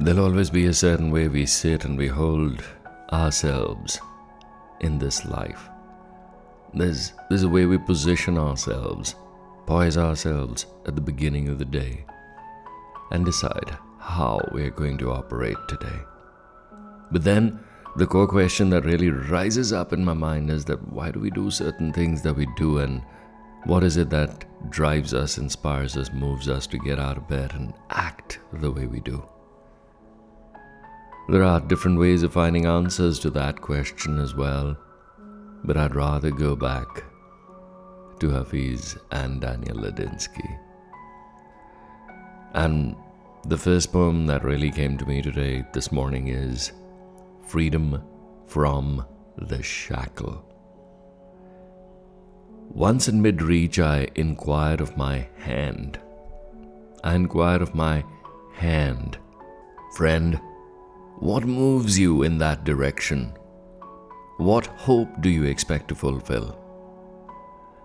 There'll always be a certain way we sit and we hold ourselves in this life. There's, there's a way we position ourselves, poise ourselves at the beginning of the day, and decide how we're going to operate today. But then, the core question that really rises up in my mind is that why do we do certain things that we do, and what is it that drives us, inspires us, moves us to get out of bed and act the way we do? There are different ways of finding answers to that question as well, but I'd rather go back to Hafiz and Daniel Ladinsky. And the first poem that really came to me today, this morning, is Freedom from the Shackle. Once in mid reach, I inquired of my hand. I inquired of my hand. Friend, what moves you in that direction? What hope do you expect to fulfill?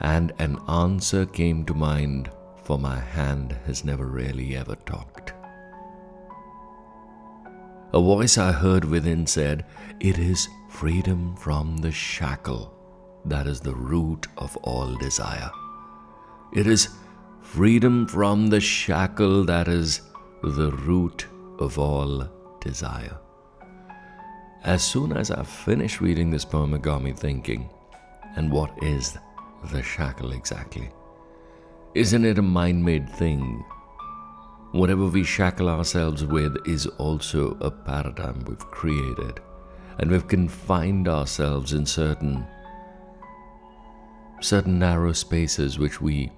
And an answer came to mind, for my hand has never really ever talked. A voice I heard within said, It is freedom from the shackle that is the root of all desire. It is freedom from the shackle that is the root of all desire. As soon as I finish reading this poem, it got me thinking, and what is the shackle exactly? Isn't it a mind made thing? Whatever we shackle ourselves with is also a paradigm we've created, and we've confined ourselves in certain certain narrow spaces which we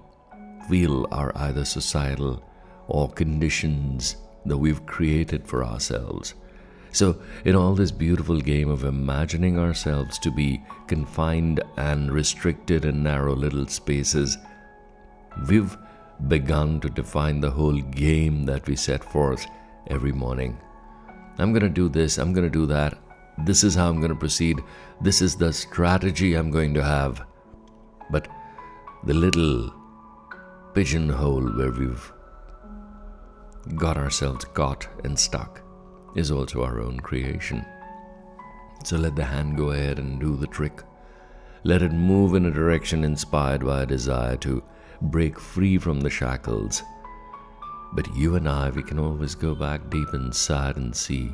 feel are either societal or conditions that we've created for ourselves. So, in all this beautiful game of imagining ourselves to be confined and restricted in narrow little spaces, we've begun to define the whole game that we set forth every morning. I'm going to do this, I'm going to do that, this is how I'm going to proceed, this is the strategy I'm going to have. But the little pigeonhole where we've got ourselves caught and stuck is also our own creation. So let the hand go ahead and do the trick. Let it move in a direction inspired by a desire to break free from the shackles. But you and I, we can always go back deep inside and see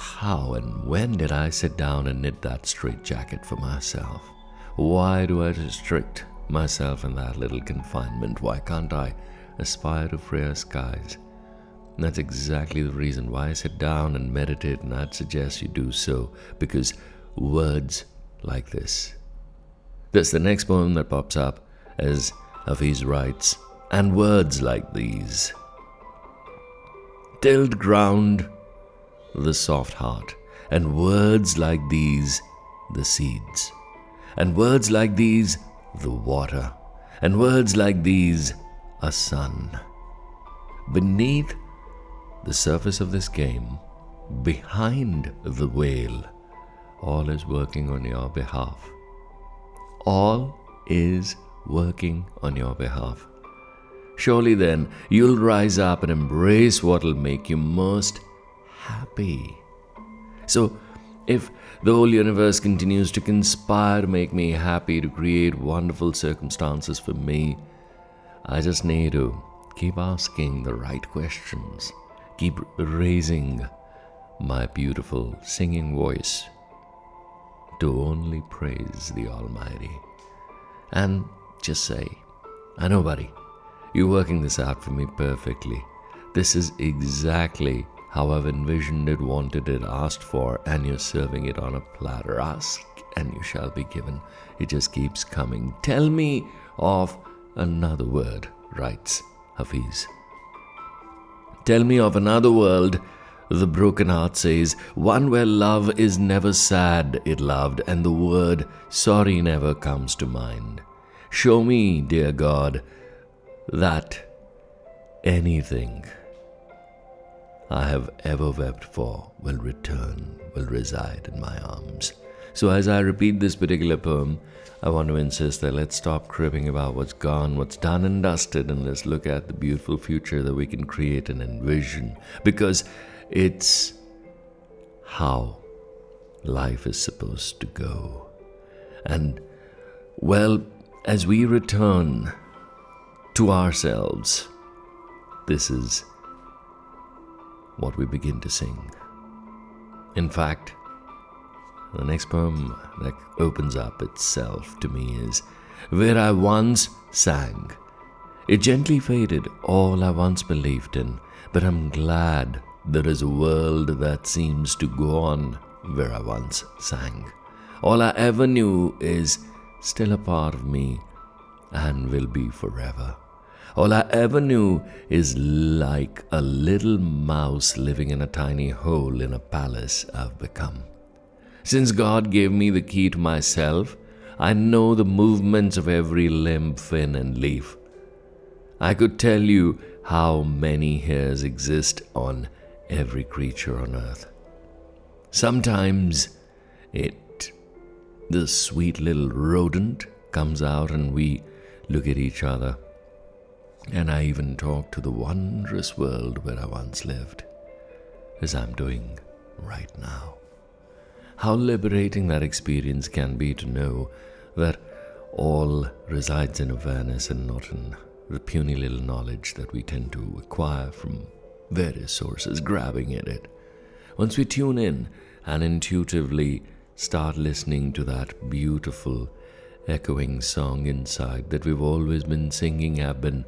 how and when did I sit down and knit that straitjacket for myself? Why do I restrict myself in that little confinement? Why can't I aspire to freer skies. And that's exactly the reason why I sit down and meditate, and I'd suggest you do so, because words like this. That's the next poem that pops up as Hafiz writes, and words like these. Tilled ground, the soft heart, and words like these, the seeds, and words like these, the water, and words like these, a sun. Beneath the surface of this game, behind the veil, all is working on your behalf. All is working on your behalf. Surely then you'll rise up and embrace what'll make you most happy. So, if the whole universe continues to conspire to make me happy, to create wonderful circumstances for me, I just need to keep asking the right questions, keep raising my beautiful singing voice to only praise the Almighty. And just say, I know, buddy, you're working this out for me perfectly. This is exactly how I've envisioned it, wanted it, asked for, and you're serving it on a platter. Ask and you shall be given. It just keeps coming. Tell me of another word, writes Hafiz. Tell me of another world, the broken heart says, one where love is never sad, it loved, and the word sorry never comes to mind. Show me, dear God, that anything I have ever wept for will return, will reside in my arms. So, as I repeat this particular poem, I want to insist that let's stop cribbing about what's gone, what's done and dusted, and let's look at the beautiful future that we can create and envision. Because it's how life is supposed to go. And, well, as we return to ourselves, this is what we begin to sing. In fact, the next poem that opens up itself to me is Where I Once Sang. It gently faded all I once believed in, but I'm glad there is a world that seems to go on where I once sang. All I ever knew is still a part of me and will be forever. All I ever knew is like a little mouse living in a tiny hole in a palace I've become. Since God gave me the key to myself, I know the movements of every limb, fin, and leaf. I could tell you how many hairs exist on every creature on earth. Sometimes it, the sweet little rodent, comes out and we look at each other. And I even talk to the wondrous world where I once lived, as I'm doing right now. How liberating that experience can be to know that all resides in awareness and not in the puny little knowledge that we tend to acquire from various sources, grabbing at it. Once we tune in and intuitively start listening to that beautiful, echoing song inside that we've always been singing, have been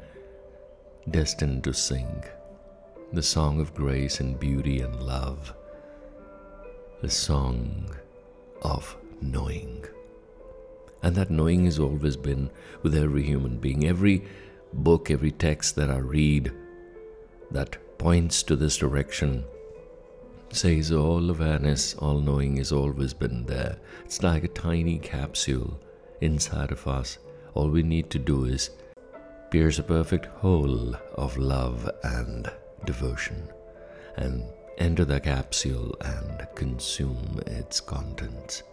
destined to sing, the song of grace and beauty and love the song of knowing. And that knowing has always been with every human being. Every book, every text that I read that points to this direction says all awareness, all knowing has always been there. It's like a tiny capsule inside of us. All we need to do is pierce a perfect hole of love and devotion. And enter the capsule and consume its contents.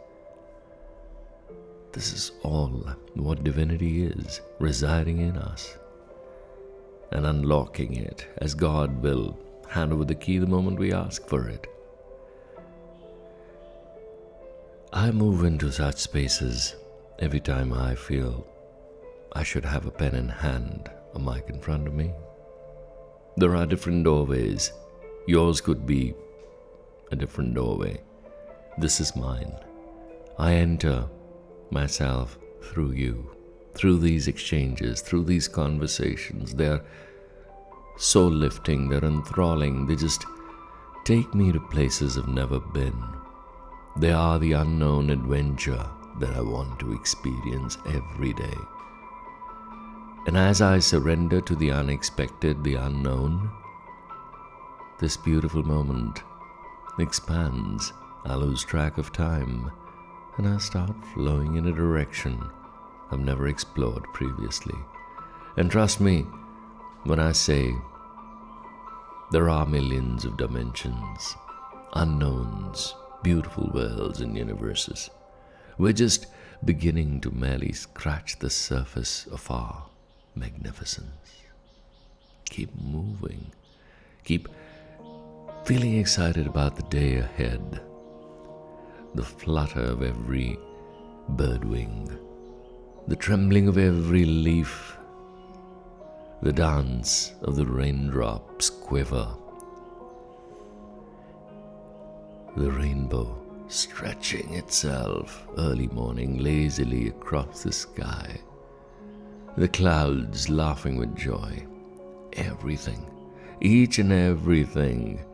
This is all what divinity is, residing in us and unlocking it as God will hand over the key the moment we ask for it. I move into such spaces every time I feel I should have a pen in hand, a mic in front of me. There are different doorways Yours could be a different doorway. This is mine. I enter myself through you, through these exchanges, through these conversations. They're soul lifting, they're enthralling, they just take me to places I've never been. They are the unknown adventure that I want to experience every day. And as I surrender to the unexpected, the unknown, this beautiful moment expands. I lose track of time and I start flowing in a direction I've never explored previously. And trust me when I say there are millions of dimensions, unknowns, beautiful worlds and universes. We're just beginning to merely scratch the surface of our magnificence. Keep moving. Keep feeling excited about the day ahead, the flutter of every bird wing, the trembling of every leaf, the dance of the raindrops quiver, the rainbow stretching itself early morning lazily across the sky, the clouds laughing with joy, everything, each and everything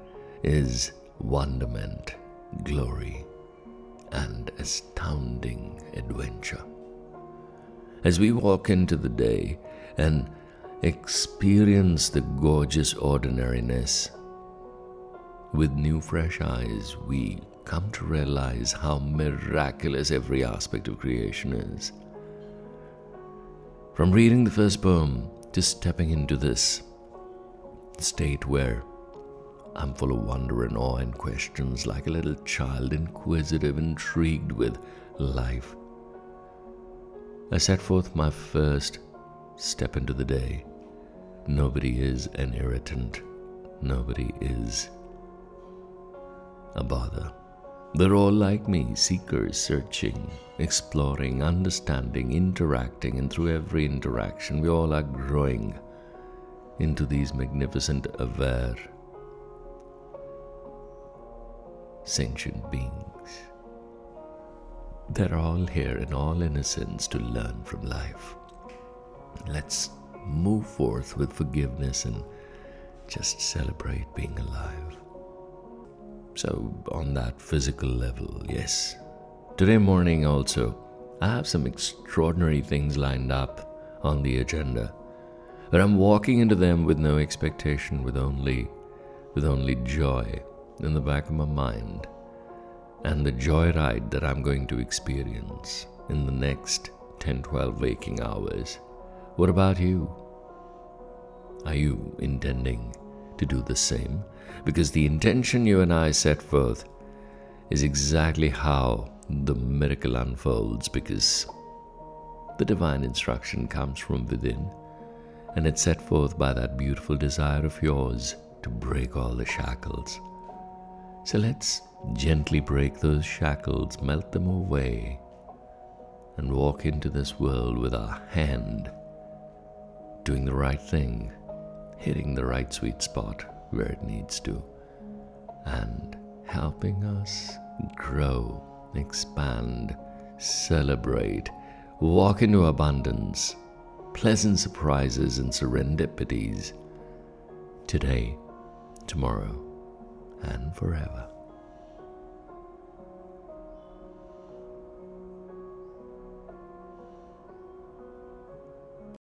is wonderment, glory, and astounding adventure. As we walk into the day and experience the gorgeous ordinariness, with new fresh eyes, we come to realize how miraculous every aspect of creation is. From reading the first poem to stepping into this state where I'm full of wonder and awe and questions, like a little child, inquisitive, intrigued with life. I set forth my first step into the day. Nobody is an irritant. Nobody is a bother. They're all like me, seekers, searching, exploring, understanding, interacting, and through every interaction, we all are growing into these magnificent, aware, sentient beings. They're all here in all innocence to learn from life. Let's move forth with forgiveness and just celebrate being alive. So, on that physical level, yes. Today morning, also, I have some extraordinary things lined up on the agenda, but I'm walking into them with no expectation, with only, with only joy in the back of my mind and the joyride that I'm going to experience in the next 10 12 waking hours. What about you? Are you intending to do the same? Because the intention you and I set forth is exactly how the miracle unfolds, because the divine instruction comes from within, and it's set forth by that beautiful desire of yours to break all the shackles so let's gently break those shackles, melt them away, and walk into this world with our hand doing the right thing, hitting the right sweet spot where it needs to, and helping us grow, expand, celebrate, walk into abundance, pleasant surprises, and serendipities today, tomorrow and forever.